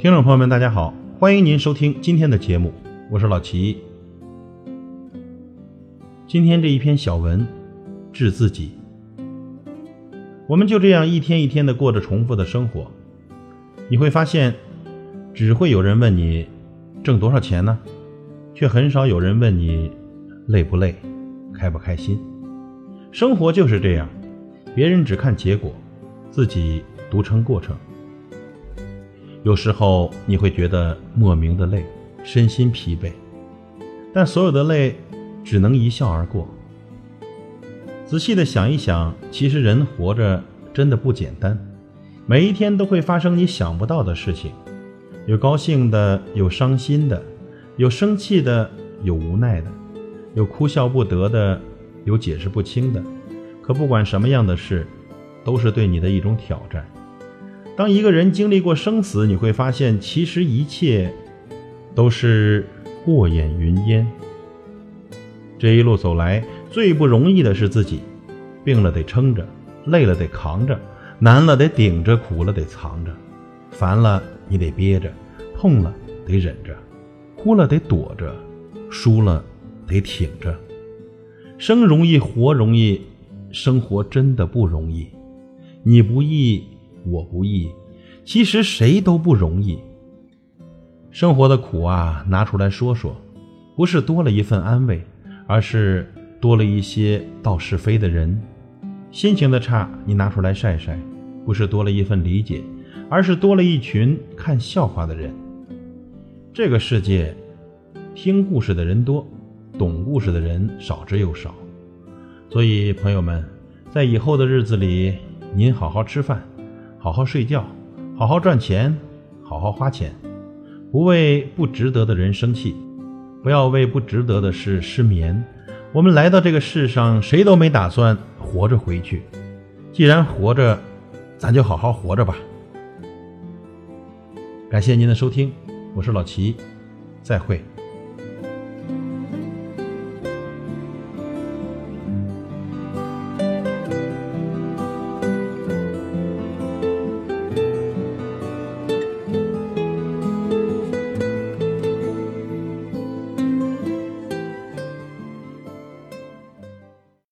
听众朋友们，大家好，欢迎您收听今天的节目，我是老齐。今天这一篇小文，治自己。我们就这样一天一天的过着重复的生活，你会发现，只会有人问你挣多少钱呢，却很少有人问你累不累，开不开心。生活就是这样，别人只看结果，自己独撑过程。有时候你会觉得莫名的累，身心疲惫，但所有的累只能一笑而过。仔细的想一想，其实人活着真的不简单，每一天都会发生你想不到的事情，有高兴的，有伤心的，有生气的，有无奈的，有哭笑不得的，有解释不清的。可不管什么样的事，都是对你的一种挑战。当一个人经历过生死，你会发现，其实一切都是过眼云烟。这一路走来，最不容易的是自己，病了得撑着，累了得扛着，难了得顶着，苦了得藏着，烦了你得憋着，痛了得忍着，哭了得躲着，输了得挺着。生容易，活容易，生活真的不容易。你不易。我不易，其实谁都不容易。生活的苦啊，拿出来说说，不是多了一份安慰，而是多了一些道是非的人。心情的差，你拿出来晒晒，不是多了一份理解，而是多了一群看笑话的人。这个世界，听故事的人多，懂故事的人少之又少。所以，朋友们，在以后的日子里，您好好吃饭。好好睡觉，好好赚钱，好好花钱，不为不值得的人生气，不要为不值得的事失眠。我们来到这个世上，谁都没打算活着回去。既然活着，咱就好好活着吧。感谢您的收听，我是老齐，再会。